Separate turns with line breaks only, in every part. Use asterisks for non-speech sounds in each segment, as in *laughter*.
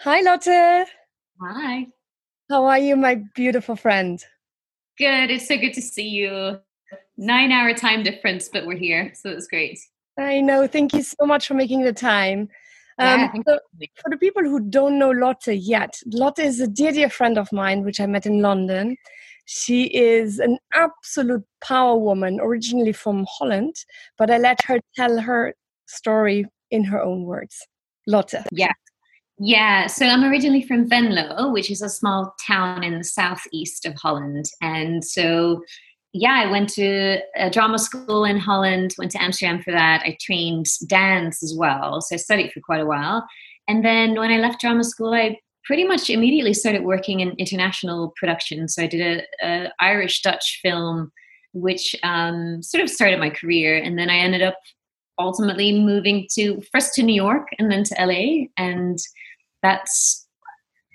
Hi, Lotte.
Hi.
How are you, my beautiful friend?
Good. It's so good to see you. Nine hour time difference, but we're here. So it's great.
I know. Thank you so much for making the time.
Yeah,
Um, so for the people who don't know Lotte yet, Lotte is a dear, dear friend of mine, which I met in London. She is an absolute power woman, originally from Holland, but I let her tell her story in her own words. Lotte.
Yeah. Yeah. So I'm originally from Venlo, which is a small town in the southeast of Holland. And so, yeah, I went to a drama school in Holland, went to Amsterdam for that. I trained dance as well. So I studied for quite a while. And then when I left drama school, I pretty much immediately started working in international production. So I did a, a Irish Dutch film, which um, sort of started my career. And then I ended up ultimately moving to first to New York and then to LA. And that's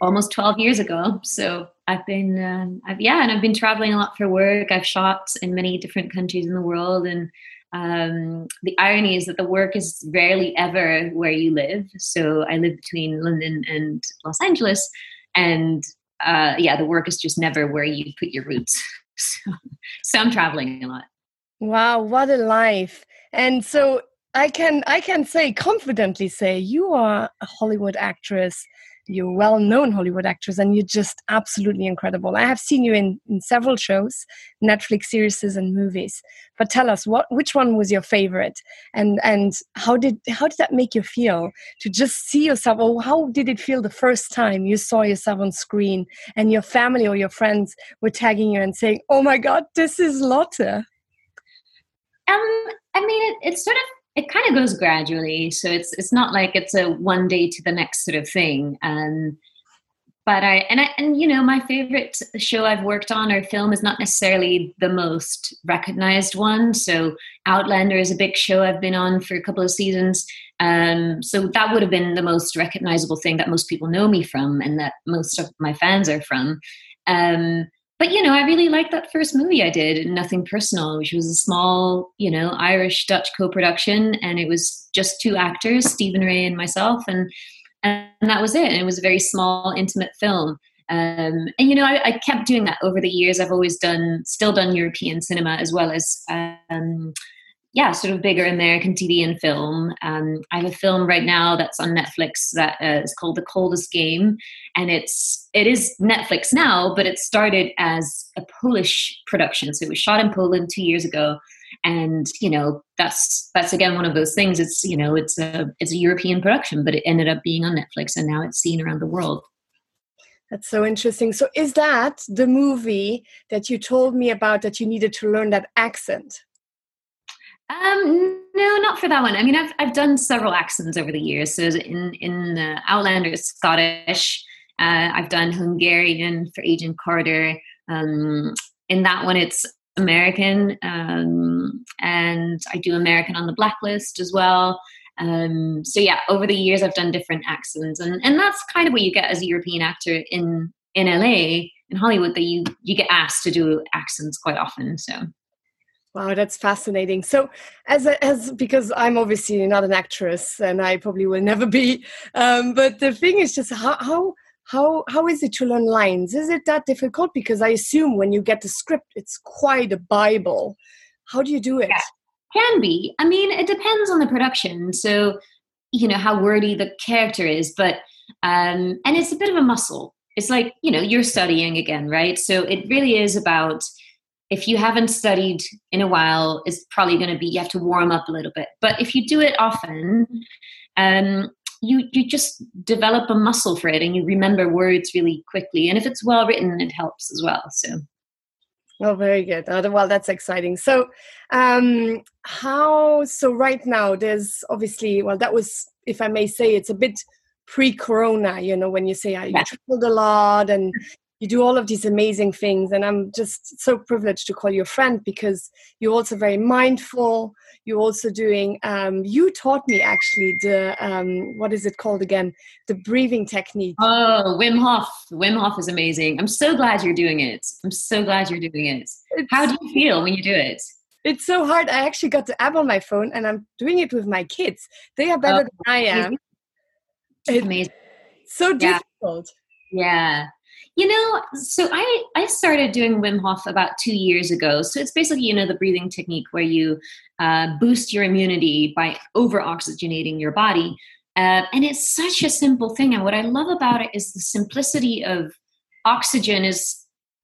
almost 12 years ago. So I've been, um, I've, yeah, and I've been traveling a lot for work. I've shot in many different countries in the world. And um, the irony is that the work is rarely ever where you live. So I live between London and Los Angeles. And uh, yeah, the work is just never where you put your roots. *laughs* So, so I'm traveling a lot.
Wow, what a life. And so I can I can say confidently say you are a Hollywood actress. You're a well-known Hollywood actress and you're just absolutely incredible. I have seen you in, in several shows, Netflix series and movies. But tell us what which one was your favorite and and how did how did that make you feel to just see yourself or how did it feel the first time you saw yourself on screen and your family or your friends were tagging you and saying, "Oh my god, this is Lotte."
Um, I mean, it, it's sort of it kind of goes gradually, so it's it's not like it's a one day to the next sort of thing. Um, but I and I and you know my favorite show I've worked on or film is not necessarily the most recognized one. So Outlander is a big show I've been on for a couple of seasons. Um, so that would have been the most recognizable thing that most people know me from, and that most of my fans are from. Um, but you know, I really liked that first movie I did, Nothing Personal, which was a small, you know, Irish Dutch co-production, and it was just two actors, Stephen Rea and myself, and and that was it. And it was a very small, intimate film. Um, and you know, I, I, kept doing that over the years. I've always done, still done European cinema as well as, um, yeah, sort of bigger American TV and film. Um, I have a film right now that's on Netflix that uh, is called The Coldest Game, and it's it is Netflix now, but it started as a Polish production. So it was shot in Poland two years ago, and you know that's that's again one of those things. It's you know it's a it's a European production, but it ended up being on Netflix, and now it's seen around the world.
That's so interesting. So, is that the movie that you told me about that you needed to learn that accent?
Um, no, not for that one. I mean, I've I've done several accents over the years. So in in uh, Outlander, it's Scottish. Uh, I've done Hungarian for Agent Carter. Um, in that one, it's American, um, and I do American on the Blacklist as well. Um, so yeah, over the years, I've done different accents, and and that's kind of what you get as a European actor in in LA in Hollywood. That you you get asked to do accents quite often. So
Wow, that's fascinating. So, as as because I'm obviously not an actress, and I probably will never be. Um, but the thing is, just how how how how is it to learn lines? Is it that difficult? Because I assume when you get the script, it's quite a bible. How do you do it?
Yeah, can be. I mean, it depends on the production. So, you know how wordy the character is, but um, and it's a bit of a muscle. It's like you know you're studying again, right? So it really is about if you haven't studied in a while it's probably going to be you have to warm up a little bit but if you do it often um, you you just develop a muscle for it and you remember words really quickly and if it's well written it helps as well so
Oh, very good. Uh, well, that's exciting. So, um, how? So, right now, there's obviously, well, that was, if I may say, it's a bit pre-corona. You know, when you say uh, you
Yeah.
traveled a lot and you do all of these amazing things, and I'm just so privileged to call you a friend because you're also very mindful. You're also doing. Um, you taught me actually the um, what is it called again? The breathing technique.
oh wim hof wim hof is amazing i'm so glad you're doing it i'm so glad you're doing it
It's-
how do you feel when you do it
It's so hard. I actually got the app on my phone and I'm doing it with my kids. They are better
Oh,
than I am. It-
amazing
So difficult.
Yeah. yeah. You know, so I I started doing Wim Hof about two years ago. So it's basically you know the breathing technique where you uh, boost your immunity by over oxygenating your body, uh, and it's such a simple thing. And what I love about it is the simplicity of oxygen is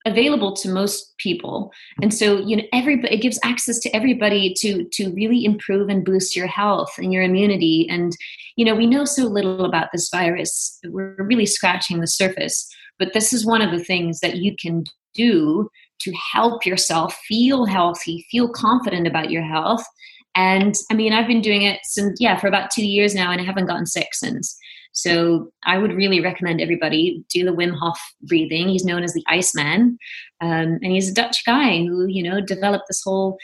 available to most people. And so you know everybody it gives access to everybody to to really improve and boost your health and your immunity. And you know we know so little about this virus. We're really scratching the surface but this is one of the things that you can do to help yourself feel healthy, feel confident about your health. And I mean, I've been doing it since, yeah, for about two years now, and I haven't gotten sick since. So I would really recommend everybody do the Wim Hof breathing. He's known as the Iceman, um, and he's a Dutch guy who, you know, developed this whole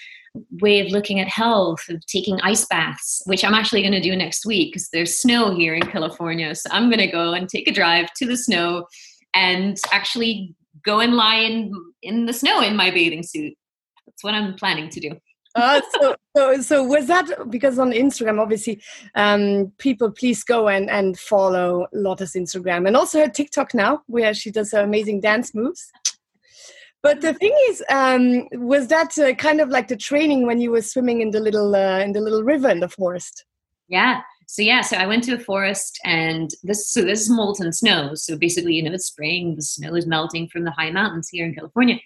way of looking at health, of taking ice baths, which I'm actually going to do next week because there's snow here in California. So I'm going to go and take a drive to the snow and actually go and lie in in the snow in my bathing suit. That's what I'm planning to do.
uh, so, so, so was that because on Instagram, obviously, um, people please go and, and follow Lotte's Instagram and also her TikTok now, where she does her amazing dance moves. But the thing is, um, was that uh, kind of like the training when you were swimming in the little uh, in the little river in the forest?
Yeah, so yeah, so I went to a forest and this so this is molten snow. So basically, you know, it's spring, the snow is melting from the high mountains here in California.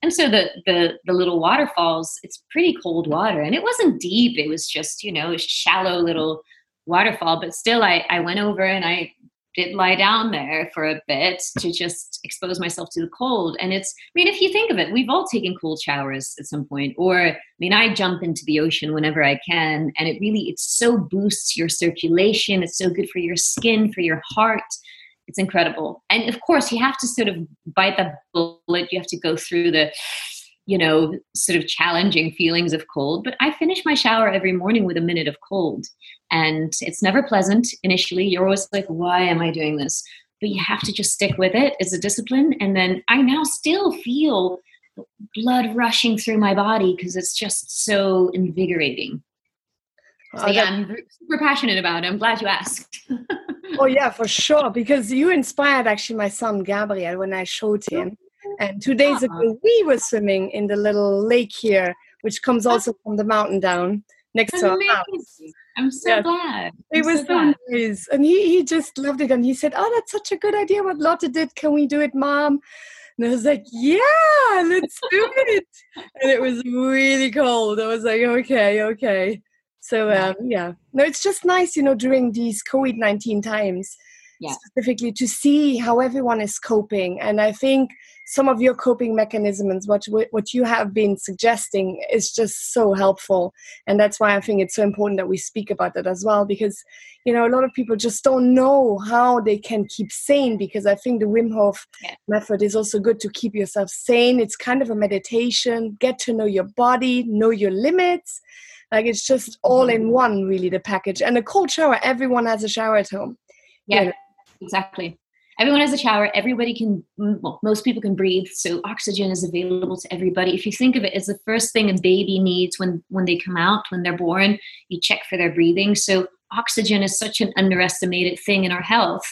And so the the the little waterfalls, it's pretty cold water. And it wasn't deep, it was just, you know, a shallow little waterfall. But still I, I went over and I did lie down there for a bit to just expose myself to the cold. And it's, I mean, if you think of it, we've all taken cold showers at some point. Or, I mean, I jump into the ocean whenever I can, and it really, it so boosts your circulation. It's so good for your skin, for your heart. It's incredible. And of course, you have to sort of bite the bullet. You have to go through the, you know, sort of challenging feelings of cold. But I finish my shower every morning with a minute of cold. And it's never pleasant initially. You're always like, why am I doing this? But you have to just stick with it. It's a discipline. And then I now still feel blood rushing through my body because it's just so invigorating. So, oh, yeah, I'm super passionate about it. I'm glad you asked.
oh, yeah, for sure. Because you inspired actually my son Gabriel when I showed oh. him. And two days ago, we were swimming in the little lake here, which comes also from the mountain down next to our house.
I'm so yes. glad.
I'm it was so, so nice. And he, he just loved it. And he said, Oh, that's such a good idea what Lotte did. Can we do it, mom? And I was like, Yeah, let's do it. and it was really cold. I was like, Okay, okay. So, um, yeah. No, it's just nice, you know, during these COVID 19 times yeah. specifically to see how everyone is coping. And I think some of your coping mechanisms, what what you have been suggesting, is just so helpful. And that's why I think it's so important that we speak about that as well, because you know a lot of people just don't know how they can keep sane. Because I think the Wim Hof yeah. method is also good to keep yourself sane. It's kind of a meditation. Get to know your body, know your limits. Like it's just all in mm-hmm. one, really, the package. And a cold shower, everyone has a shower at home.
Yeah. You know, exactly. Everyone has a shower. Everybody can, well, most people can breathe. So oxygen is available to everybody. If you think of it as the first thing a baby needs when, when they come out, when they're born, you check for their breathing. So oxygen is such an underestimated thing in our health.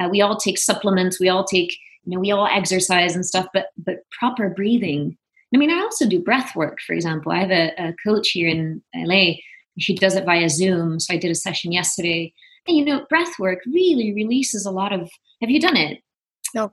Uh, we all take supplements. We all take, you know, we all exercise and stuff, but, but proper breathing. I mean, I also do breath work, for example. I have a, a coach here in LA. She does it via Zoom. So I did a session yesterday you know, breath work really releases a lot of. Have you done it?
No.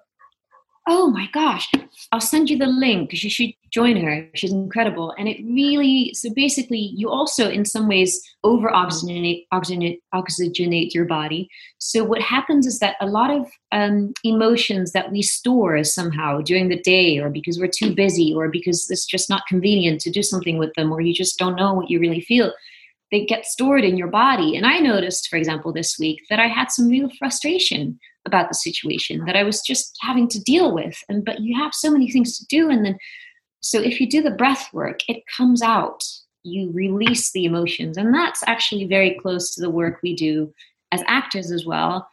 Oh my gosh. I'll send you the link because you should join her. She's incredible. And it really, so basically, you also, in some ways, over oxygenate, oxygenate, oxygenate your body. So, what happens is that a lot of um, emotions that we store somehow during the day, or because we're too busy, or because it's just not convenient to do something with them, or you just don't know what you really feel, they get stored in your body. And I noticed, for example, this week that I had some real frustration about the situation that I was just having to deal with. And but you have so many things to do, and then so if you do the breath work, it comes out. You release the emotions, and that's actually very close to the work we do as actors as well.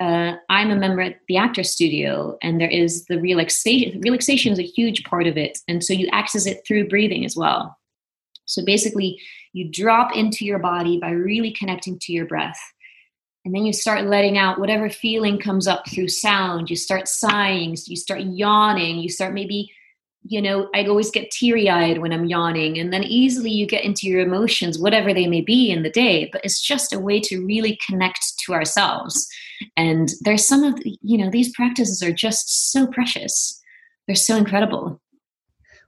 Uh, I'm a member at the Actor Studio, and there is the relaxation. Relaxation is a huge part of it, and so you access it through breathing as well. So basically, you drop into your body by really connecting to your breath. and then you start letting out whatever feeling comes up through sound. You start sighing you start yawning you start maybe you know i always get teary-eyed when i'm yawning. And then easily you get into your emotions whatever they may be in the day but it's just a way to really connect to ourselves. And there's some of you know these practices are just so precious. They're so incredible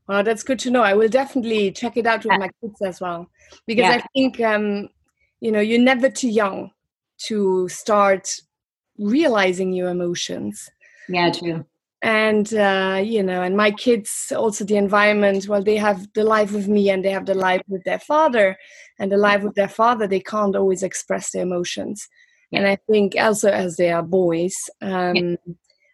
well that's good to know. I will definitely check it out with my kids as well because yeah. i think um you know you're never too young to start realizing your emotions.
Yeah true.
And uh, you know and my kids also the environment well they have the life with me and they have the life with their father. And the life with their father they can't always express their emotions. Yeah. and i think also as they are boys um, yeah.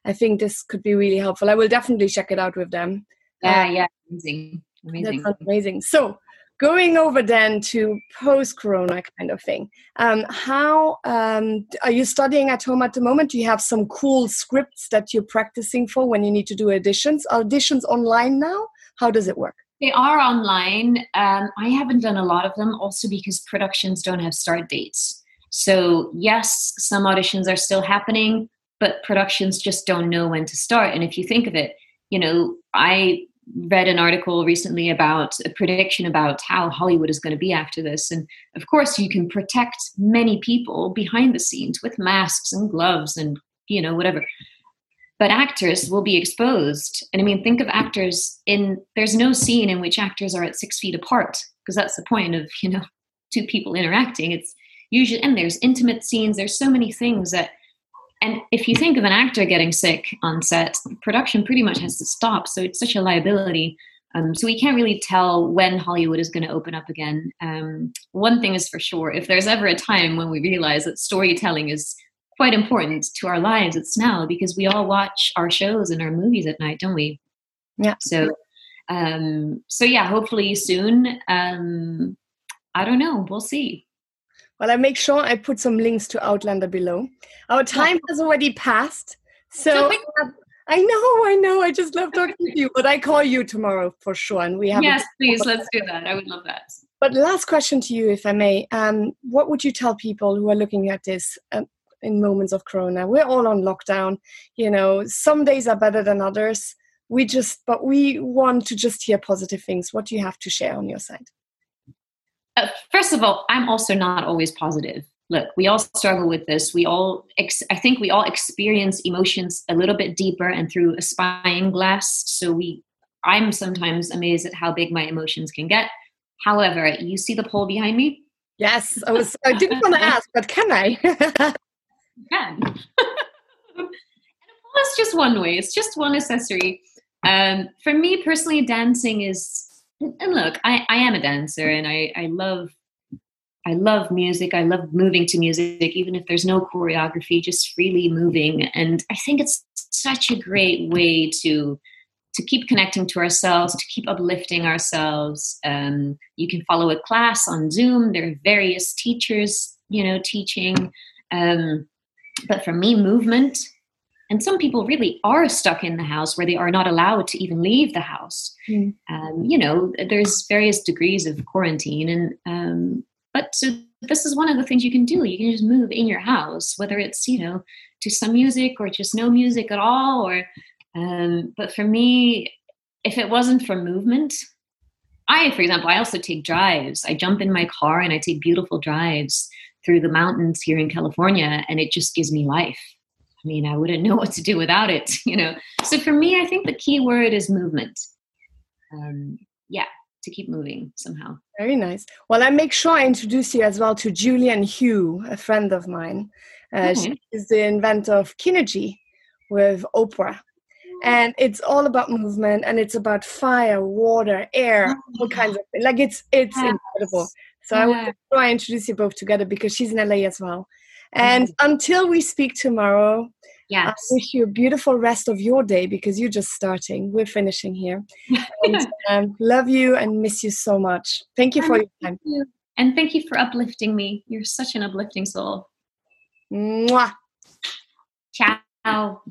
i think this could be really helpful. I will definitely check it out with them
yeah uh, yeah amazing amazing.
amazing. So going over then to post corona kind of thing um, how um, are you studying at home at the moment? Do you have some cool scripts that you're practicing for when you need to do auditions? Auditions online now? How does it work?
They are online. Um, i haven't done a lot of them also because productions don't have start dates. So yes some auditions are still happening but productions just don't know when to start. And if you think of it you know i read an article recently about a prediction about how Hollywood is going to be after this. And of course, you can protect many people behind the scenes with masks and gloves and, you know, whatever. But actors will be exposed. And I mean, think of actors in, there's no scene in which actors are at six feet apart, because that's the point of, you know, two people interacting. It's usually, and there's intimate scenes, there's so many things that and if you think of an actor getting sick on set, production pretty much has to stop. So it's such a liability. Um, so we can't really tell when Hollywood is going to open up again. Um, one thing is for sure: if there's ever a time when we realize that storytelling is quite important to our lives, it's now because we all watch our shows and our movies at night, don't we?
Yeah.
So, um, so yeah, hopefully soon. Um, I don't know. We'll see.
Well, I make sure I put some links to Outlander below. Our time has already passed. So I know, I know. I just love talking to you, but I call you tomorrow for sure. And we have
yes, please, let's do that. I would love that.
But last question to you, if I may, um, what would you tell people who are looking at this um, in moments of Corona? We're all on lockdown. You know, some days are better than others. We just, but we want to just hear positive things. What do you have to share on your side?
Uh, first of all, I'm also not always positive. Look, we all struggle with this. We all, ex- I think, we all experience emotions a little bit deeper and through a spying glass. So we, I'm sometimes amazed at how big my emotions can get. However, you see the pole behind me.
Yes, I was. I didn't want to *laughs* ask, but can I? *laughs*
can. *laughs* and a pole is just one way. It's just one accessory. Um, for me personally, dancing is and look, I, I am a dancer and I, I love I love music. I love moving to music, even if there's no choreography, just freely moving. And I think it's such a great way to to keep connecting to ourselves, to keep uplifting ourselves. Um, you can follow a class on Zoom. There are various teachers, you know, teaching. Um, but for me, movement and some people really are stuck in the house where they are not allowed to even leave the house. Mm. Um, you know, there's various degrees of quarantine, and um, but so this is one of the things you can do. You can just move in your house, whether it's you know to some music or just no music at all. Or, um, but for me, if it wasn't for movement, I, for example, I also take drives. I jump in my car and I take beautiful drives through the mountains here in California, and it just gives me life. I mean, I wouldn't *laughs* know what to do without it, *laughs* you know. So for me, I think the key word is movement. Um, yeah, to keep moving somehow.
Very nice. Well, I make sure I introduce you as well to Julian Hugh, a friend of mine. Uh, She is the inventor of Kinergy with Oprah. And it's all about movement and it's about fire, water, air, all kinds of things. Like it's it's yes. incredible. So yeah. I want to introduce you both together because she's in LA as well. And mm-hmm. until we speak tomorrow,
yes.
I wish you a beautiful rest of your day because you're just starting. We're finishing here. and, *laughs* um, love you and miss you so much. Thank you for your time. You.
And thank you for uplifting me. You're such an uplifting soul.
Mwah.
Ciao.